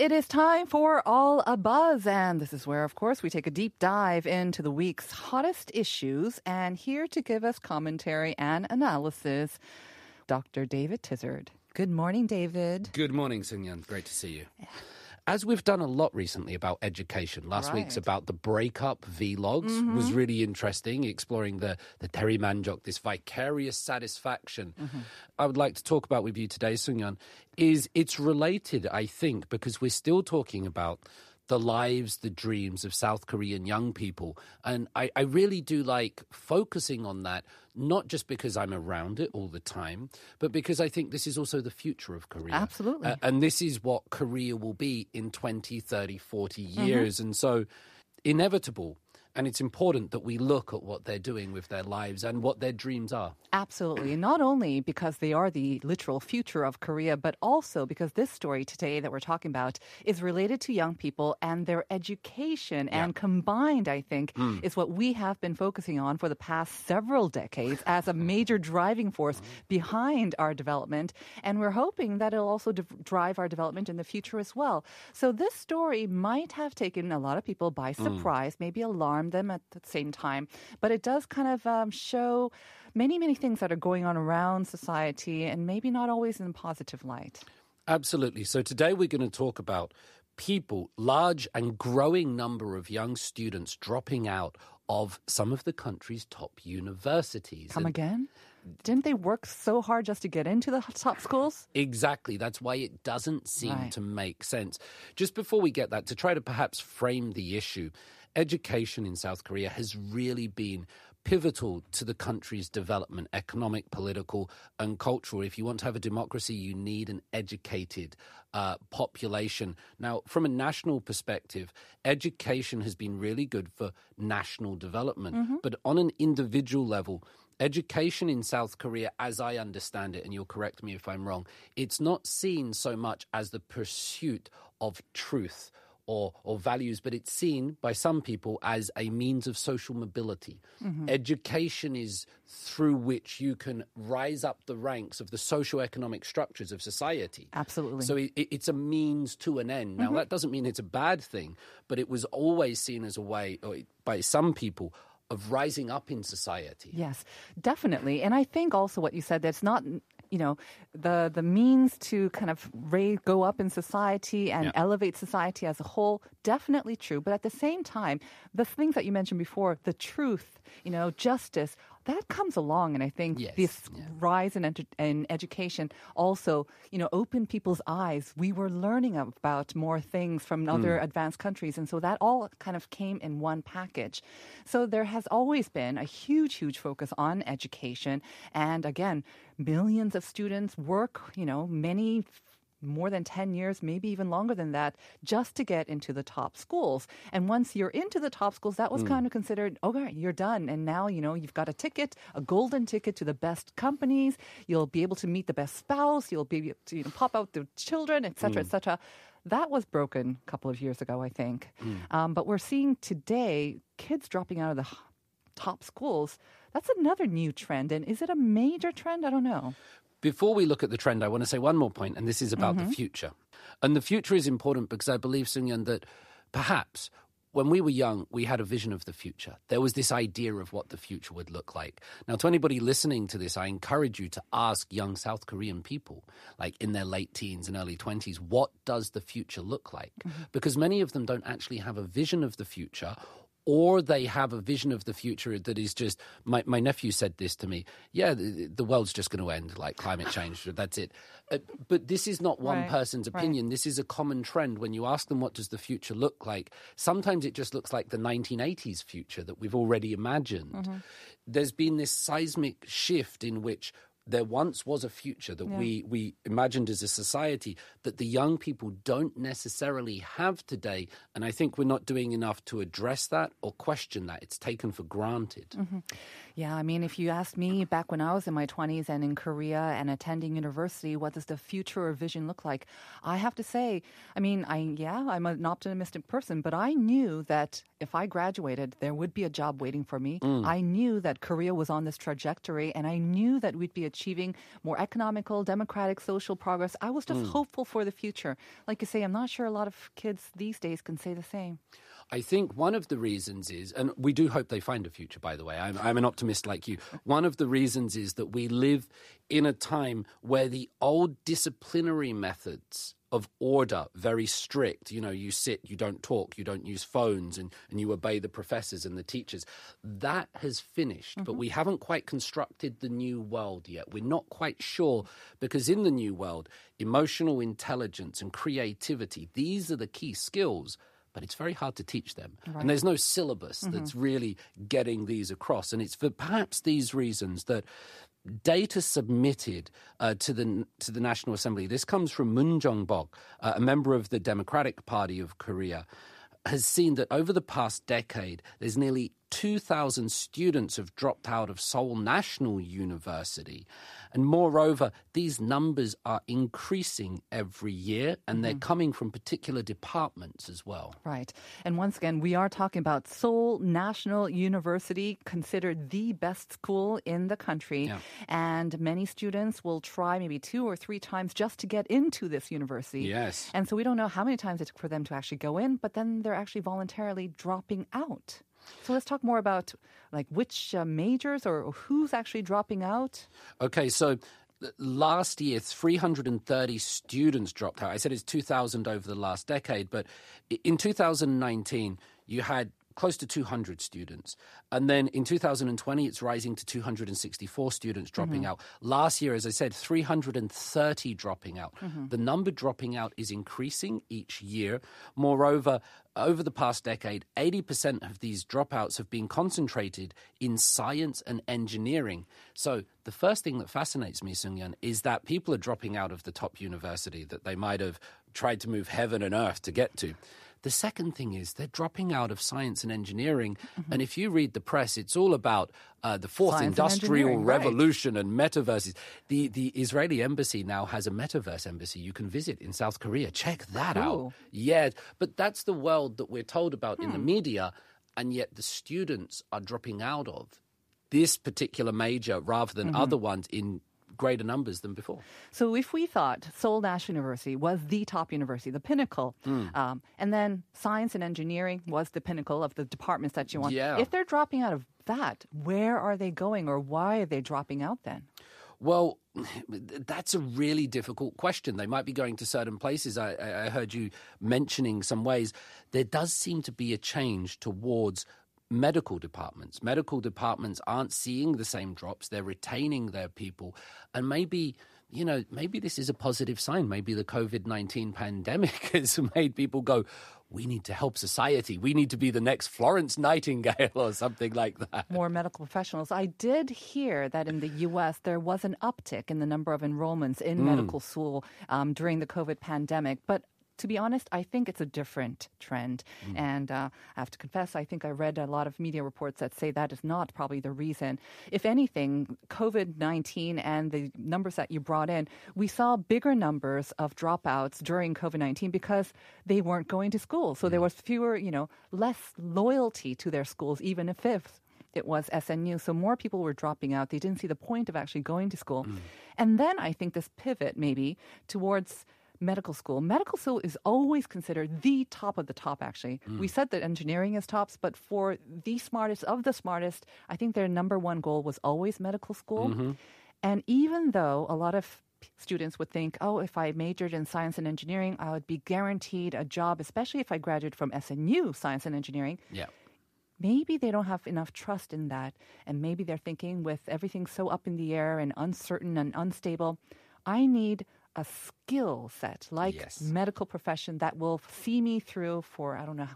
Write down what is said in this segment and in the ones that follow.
It is time for All a Buzz. And this is where, of course, we take a deep dive into the week's hottest issues. And here to give us commentary and analysis, Dr. David Tizzard. Good morning, David. Good morning, Sunyan. Great to see you. As we've done a lot recently about education, last week's about the breakup vlogs was mm-hmm. really interesting, exploring the, the daeri manjok, this vicarious satisfaction. Mm-hmm. I would like to talk about with you today, Sunyan, is it's related, I think, because we're still talking about the lives, the dreams of South Korean young people. And I, I really do like focusing on that, not just because I'm around it all the time, but because I think this is also the future of Korea. Absolutely. Uh, and this is what Korea will be in 20, 30, 40 years. And so, inevitable. And it's important that we look at what they're doing with their lives and what their dreams are. Absolutely. And not only because they are the literal future of Korea, but also because this story today that we're talking about is related to young people and their education. And combined, I think, hmm. is what we have been focusing on for the past several decades as a major driving force hmm. behind our development. And we're hoping that it'll also d- drive our development in the future as well. So this story might have taken a lot of people by hmm. surprise, maybe alarmed them at the same time. But it does kind of um, show many, many things that are going on around society and maybe not always in a positive light. Absolutely. So, today we're going to talk about people, large and growing number of young students dropping out of some of the country's top universities. Come And- again? Didn't they work so hard just to get into the top schools? Exactly. That's why it doesn't seem Right. to make sense. Just before we get that, to try to perhaps frame the issue, education in South Korea has really been pivotal to the country's development, economic, political, and cultural. If you want to have a democracy, you need an educated uh, population. Now, from a national perspective, education has been really good for national development, but on an individual level, Education in South Korea, as I understand it, and you'll correct me if I'm wrong, it's not seen so much as the pursuit of truth or, or values, but it's seen by some people as a means of social mobility. Mm-hmm. Education is through which you can rise up the ranks of the socio-economic structures of society. Absolutely. So it, it- it's a means to an end. Now, mm-hmm. that doesn't mean it's a bad thing, but it was always seen as a way, or by some people, of rising up in society. Yes, definitely. And I think also what you said that's not you know the the means to kind of raise, go up in society and Yeah. elevate society as a whole definitely true but at the same time the things that you mentioned before the truth you know justice that comes along and i think Yes, this yeah. rise in, in education also you know opened people's eyes. We were learning about more things from hmm. other advanced countries and so that all kind of came in one package. So there has always been a huge huge focus on education and again millions of students work you know many more than 10 years, maybe even longer than that, just to get into the top schools. And once you're into the top schools, that was hmm. kind of considered, oh, okay, you're done. And now, you know, you've got a ticket, a golden ticket to the best companies. You'll be able to meet the best spouse. You'll be able to you know, pop out the children, et cetera, et hmm. cetera. That was broken a couple of years ago, I think. Hmm. Um, but we're seeing today kids dropping out of the top schools. That's another new trend. And is it a major trend? I don't know. Before we look at the trend, I want to say one more point, and this is about the mm-hmm. future. And the future is important because I believe, Sunyan, that perhaps when we were young, we had a vision of the future. There was this idea of what the future would look like. Now, to anybody listening to this, I encourage you to ask young South Korean people, like in their late teens and early 20s, what does the future look like? Mm-hmm. Because many of them don't actually have a vision of the future or they have a vision of the future that is just my, my nephew said this to me yeah the, the world's just going to end like climate change that's it. Uh, but this is not one Right, person's right. opinion this is a common trend. When you ask them what does the future look like? sometimes it just looks like the 1980s future that we've already imagined. There's been this seismic shift in which there once was a future that we, we imagined as a society that the young people don't necessarily have today. And I think we're not doing enough to address that or question that. It's taken for granted. Mm-hmm. Yeah, I mean, if you asked me back when I was in my 20s and in Korea and attending university, what does the future or vision look like? I have to say, I mean, I yeah, I'm an optimistic person, but I knew that if I graduated, there would be a job waiting for me. Mm. I knew that Korea was on this trajectory, and I knew that we'd be achieving more economical, democratic, social progress. I was just mm. hopeful for the future. Like you say, I'm not sure a lot of kids these days can say the same. I think one of the reasons is, and we do hope they find a future, by the way. I'm, I'm an optimist like you. One of the reasons is that we live in a time where the old disciplinary methods of order, very strict, you know, you sit, you don't talk, you don't use phones, and, and you obey the professors and the teachers, that has finished. But mm-hmm. we haven't quite constructed the new world yet. We're not quite sure because in the new world, emotional intelligence and creativity, these are the key skills but it's very hard to teach them. And there's no syllabus that's really getting these across. And it's for perhaps these reasons that data submitted uh, to the to the National Assembly. This comes from Moon Jong-bok, uh, a member of the Democratic Party of Korea. Has seen that over the past decade, there's nearly 2,000 students have dropped out of Seoul National University. And moreover, these numbers are increasing every year and they're mm-hmm. coming from particular departments as well. Right. And once again, we are talking about Seoul National University, considered the best school in the country. Yeah. And many students will try maybe two or three times just to get into this university. Yes. And so we don't know how many times it took for them to actually go in, but then they're actually voluntarily dropping out. So let's talk more about like which uh, majors or who's actually dropping out. Okay, so last year, 330 students dropped out. I said it's 2,000 over the last decade, but in 2019, you had close to 200 students. And then in 2020, it's rising to 264 students dropping mm-hmm. out. Last year, as I said, 330 dropping out. Mm-hmm. The number dropping out is increasing each year. Moreover, over the past decade, 80% of these dropouts have been concentrated in science and engineering. So the first thing that fascinates me, Sungyeon, is that people are dropping out of the top university that they might have tried to move heaven and earth to get to. The second thing is they're dropping out of science and engineering. Mm-hmm. And if you read the press, it's all about uh, the fourth Science and industrial right. revolution and metaverses. The, the Israeli embassy now has a metaverse embassy you can visit in South Korea. Check that out. Yeah, but that's the world that we're told about in the hmm. media, and yet the students are dropping out of this particular major rather than mm-hmm. other ones in greater numbers than before. So if we thought Seoul National University was the top university, the pinnacle, Hmm. um, and then science and engineering was the pinnacle of the departments that you want, Yeah. if they're dropping out of that, where are they going or why are they dropping out then? Well, that's a really difficult question. They might be going to certain places. I I heard you mentioning some ways. There does seem to be a change towards medical departments. Medical departments aren't seeing the same drops. They're retaining their people. And maybe, you know, maybe this is a positive sign. Maybe the COVID 19 pandemic has made people go, we need to help society. We need to be the next Florence Nightingale or something like that. More medical professionals. I did hear that in the U.S. there was an uptick in the number of enrollments in medical school um, during the COVID pandemic, but. To be honest, I think it's a different trend. Mm. And uh, I have to confess, I think I read a lot of media reports that say that is not probably the reason. If anything, COVID 19 and the numbers that you brought in, we saw bigger numbers of dropouts during COVID 19 because they weren't going to school. So there mm. was fewer, you know, less loyalty to their schools, even if fifth it was SNU. So more people were dropping out. They didn't see the point of actually going to school. Mm. And then I think this pivot maybe towards medical school. Medical school is always considered the top of the top, actually. Hmm. We said that engineering is tops, but for the smartest of the smartest, I think their number one goal was always medical school. Mm-hmm. And even though a lot of students would think, oh, if I majored in science and engineering, I would be guaranteed a job, especially if I graduated from SNU, science and engineering Yeah. maybe they don't have enough trust in that. And maybe they're thinking, with everything so up in the air and uncertain and unstable, I need a skill set like Yes. medical profession that will see me through for, I don't know,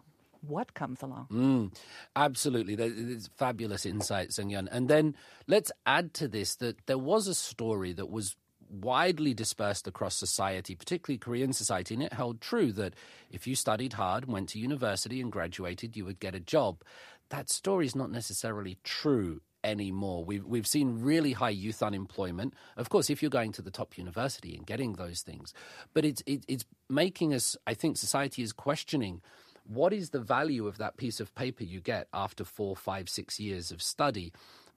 what comes along. Mm, absolutely. There- There's fabulous insights, Yun. And then let's add to this that there was a story that was widely dispersed across society, particularly Korean society, and it held true that if you studied hard, went to university, and graduated, you would get a job. That story is not necessarily true anymore. We've we've seen really high youth unemployment. Of course, if you're going to the top university and getting those things, but it's it, it's making us. I think society is questioning what is the value of that piece of paper you get after four, five, six years of study.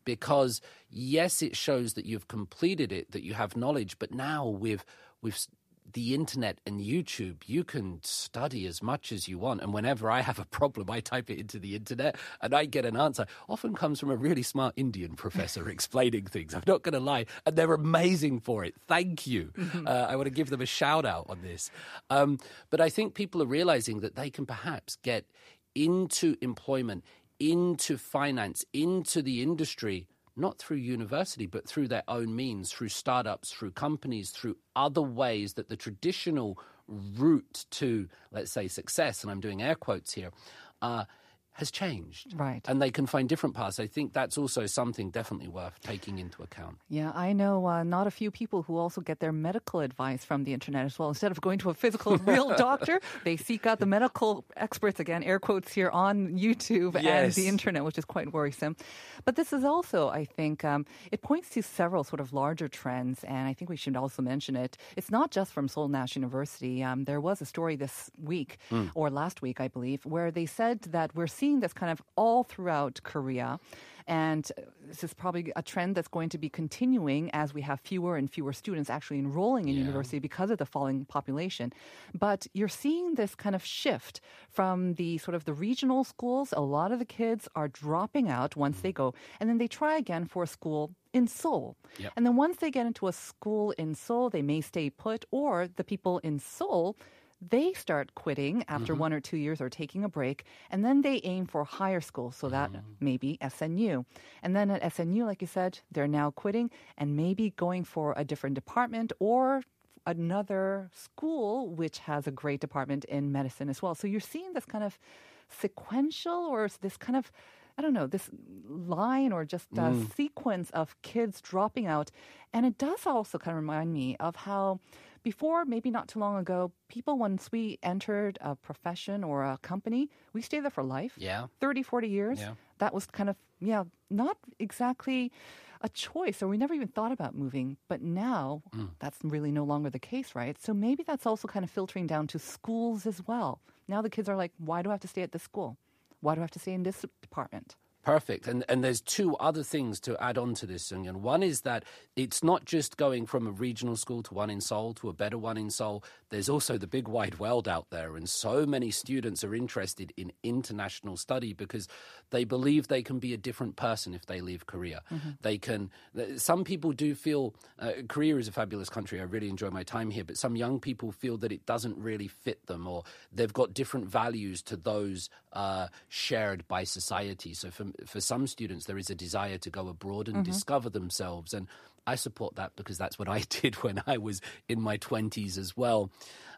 Because yes, it shows that you've completed it, that you have knowledge, but now with with the internet and YouTube, you can study as much as you want. And whenever I have a problem, I type it into the internet and I get an answer. Often comes from a really smart Indian professor explaining things. I'm not going to lie. And they're amazing for it. Thank you. Uh, I want to give them a shout out on this. Um, but I think people are realizing that they can perhaps get into employment, into finance, into the industry not through university, but through their own means, through startups, through companies, through other ways that the traditional route to, let's say, success, and I'm doing air quotes here, uh, has changed. Right. And they can find different paths. I think that's also something definitely worth taking into account. Yeah, I know uh, not a few people who also get their medical advice from the internet as well. Instead of going to a physical, real doctor, they seek out the medical experts, again, air quotes here, on YouTube and the internet, which is quite worrisome. But this is also, I think, um, it points to several sort of larger trends, and I think we should also mention it. It's not just from Seoul National University. Um, there was a story this week, or last week, I believe, where they said that we're seeing this kind of all throughout Korea. And this is probably a trend that's going to be continuing as we have fewer and fewer students actually enrolling in university because of the falling population. But you're seeing this kind of shift from the sort of the regional schools. A lot of the kids are dropping out once they mm. go, and then they try again for a school in Seoul. Yep. And then once they get into a school in Seoul, they may stay put, or the people in Seoul they start quitting after mm-hmm. one or two years or taking a break, and then they aim for higher school. So that mm. may be SNU. And then at SNU, like you said, they're now quitting and maybe going for a different department or another school which has a great department in medicine as well. So you're seeing this kind of sequential or this kind of I don't know, this line or just a mm. sequence of kids dropping out. And it does also kind of remind me of how before, maybe not too long ago, people, once we entered a profession or a company, we stay there for life. Yeah. 30, 40 years. Yeah. That was kind of, yeah, not exactly a choice, or we never even thought about moving. But now mm. that's really no longer the case, right? So maybe that's also kind of filtering down to schools as well. Now the kids are like, why do I have to stay at this school? Why do I have to stay in this department? Perfect. And and there's two other things to add on to this, Sungyun. One is that it's not just going from a regional school to one in Seoul to a better one in Seoul. There's also the big wide world out there, and so many students are interested in international study because they believe they can be a different person if they leave Korea. They can. Some people do feel uh, Korea is a fabulous country. I really enjoy my time here, but some young people feel that it doesn't really fit them, or they've got different values to those uh, shared by society. So for for some students, there is a desire to go abroad and mm-hmm. discover themselves, and I support that because that's what I did when I was in my twenties as well.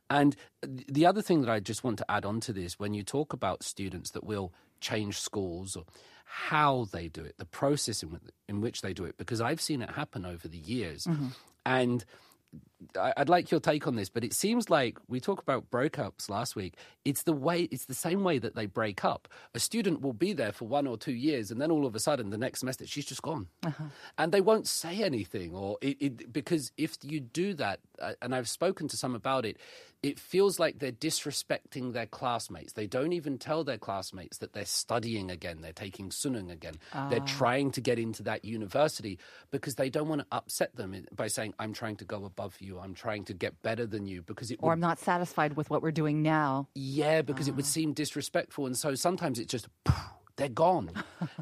And the other thing that I just want to add on to this, when you talk about students that will change schools or how they do it, the process in, in which they do it, because I've seen it happen over the years. Mm-hmm. And I- I'd like your take on this, but it seems like we talked about breakups last week. It's the way, it's the same way that they break up. A student will be there for one or two years, and then all of a sudden, the next semester, she's just gone, uh-huh. and they won't say anything, or it, it because if you do that, uh, and I've spoken to some about it, it feels like they're disrespecting their classmates. They don't even tell their classmates that they're studying again, they're taking sunung again, they're ah. trying to get into that university because they don't want to upset them eh, by saying, "I'm trying to go above you, I'm trying to get better than you," because it Or I'm not satisfied with what we're doing now. yeah, because it would Ah. seem disrespectful. And so sometimes it's just poof, they're gone.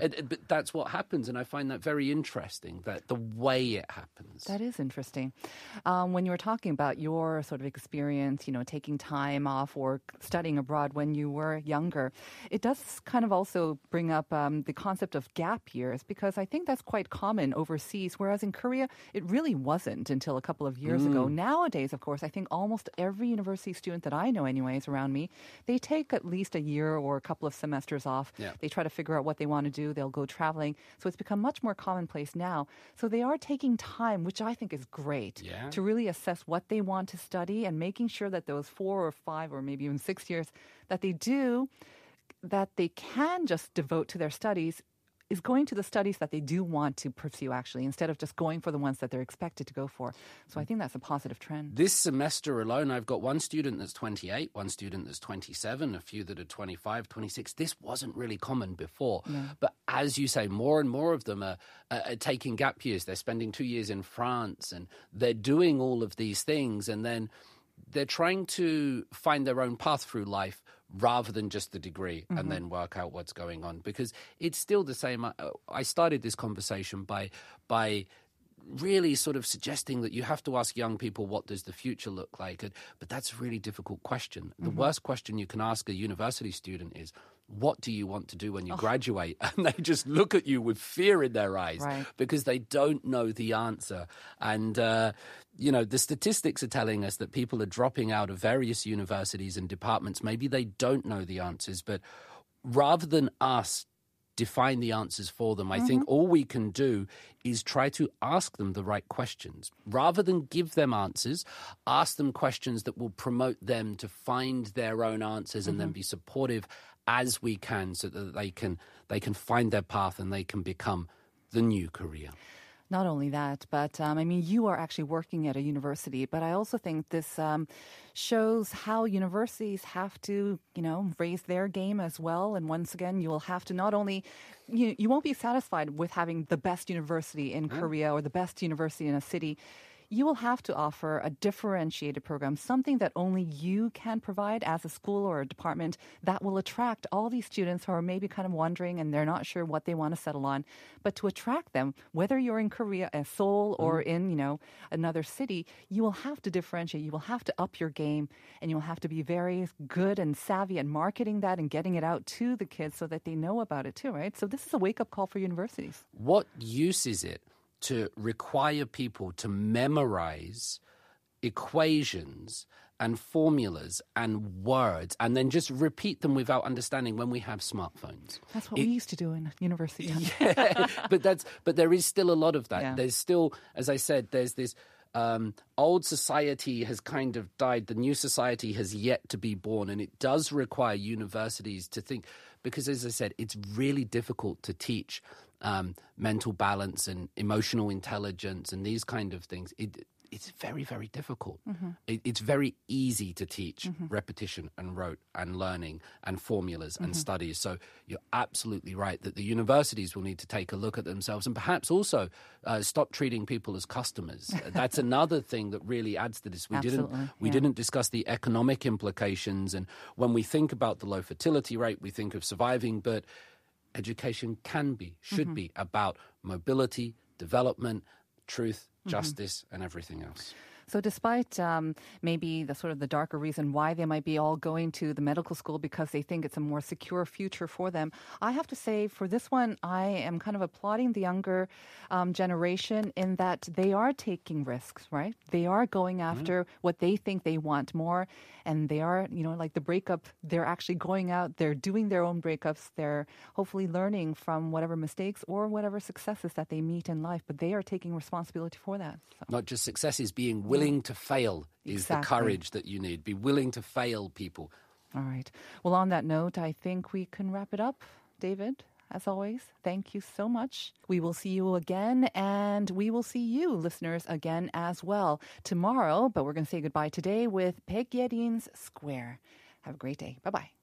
and, and- but that's what happens, and I find that very interesting. That the way it happens. That is interesting. Um, when you were talking about your sort of experience, you know, taking time off or studying abroad when you were younger, it does kind of also bring up um, the concept of gap years because I think that's quite common overseas, whereas in Korea, it really wasn't until a couple of years Mm. ago. Nowadays, of course, I think almost every university student that I know, anyways, around me, they take at least a year or a couple of semesters off. Yeah. They try to figure out what they want to do. They'll go traveling. So it's become much more commonplace now. So they are taking time, which I think is great, Yeah. to really assess what they want to study and making sure that those four or five or maybe even six years that they do, that they can just devote to their studies. Is going to the studies that they do want to pursue actually, instead of just going for the ones that they're expected to go for. So I mm. think that's a positive trend. This semester alone, I've got one student that's 28, one student that's 27, a few that are 25, 26. This wasn't really common before. But as you say, more and more of them are, are, are taking gap years. They're spending two years in France and they're doing all of these things. And then they're trying to find their own path through life rather than just the degree and mm-hmm. then work out what's going on. Because it's still the same I, I started this conversation by by really sort of suggesting that you have to ask young people what does the future look like? But that's a really difficult question. The mm-hmm. worst question you can ask a university student is what do you want to do when you graduate and they just look at you with fear in their eyes Right. because they don't know the answer and uh, you know the statistics are telling us that people are dropping out of various universities and departments maybe they don't know the answers but rather than us define the answers for them. I think all we can do is try to ask them the right questions. Rather than give them answers, ask them questions that will promote them to find their own answers and then be supportive as we can so that they can they can find their path and they can become the new career. Not only that, but um, I mean, you are actually working at a university, but I also think this um, shows how universities have to, you know, raise their game as well. And once again, you will have to not only, you, you won't be satisfied with having the best university in Korea or the best university in a city. You will have to offer a differentiated program, something that only you can provide as a school or a department that will attract all these students who are maybe kind of wondering and they're not sure what they want to settle on. But to attract them, whether you're in Korea, uh, Seoul, or in, you know, another city, you will have to differentiate. You will have to up your game and you'll have to be very good and savvy at marketing that and getting it out to the kids so that they know about it too, right? So this is a wake up call for universities. What use is it to require people to memorize equations and formulas and words and then just repeat them without understanding when we have smartphones? That's what we used to do in university. yeah, but that's but there is still a lot of that. Yeah. There's still, as I said, there's this um, old society has kind of died. The new society has yet to be born, and it does require universities to think. Because, as I said, it's really difficult to teach um, mental balance and emotional intelligence and these kind of things. It, it's very, very difficult. It, it's very easy to teach repetition and rote and learning and formulas and studies. So you're absolutely right that the universities will need to take a look at themselves and perhaps also uh, stop treating people as customers. That's another thing that really adds to this. We Absolutely, didn't we yeah. didn't discuss the economic implications, and when we think about the low fertility rate, we think of surviving, but education can be, should mm-hmm. be about mobility, development, truth, mm-hmm. justice, and everything else. So, despite um, maybe the sort of the darker reason why they might be all going to the medical school because they think it's a more secure future for them, I have to say for this one, I am kind of applauding the younger um, generation in that they are taking risks, right? They are going after what they think they want more, and they are, you know, like the breakup. They're actually going out. They're doing their own breakups. They're hopefully learning from whatever mistakes or whatever successes that they meet in life. But they are taking responsibility for that. So. Not just success is being willing to fail is the courage that you need. Be willing to fail people. All right. Well, on that note, I think we can wrap it up. David, as always, thank you so much. We will see you again, and we will see you, listeners, again as well tomorrow. But we're going to say goodbye today with Baek Yerin's Square. Have a great day. Bye bye.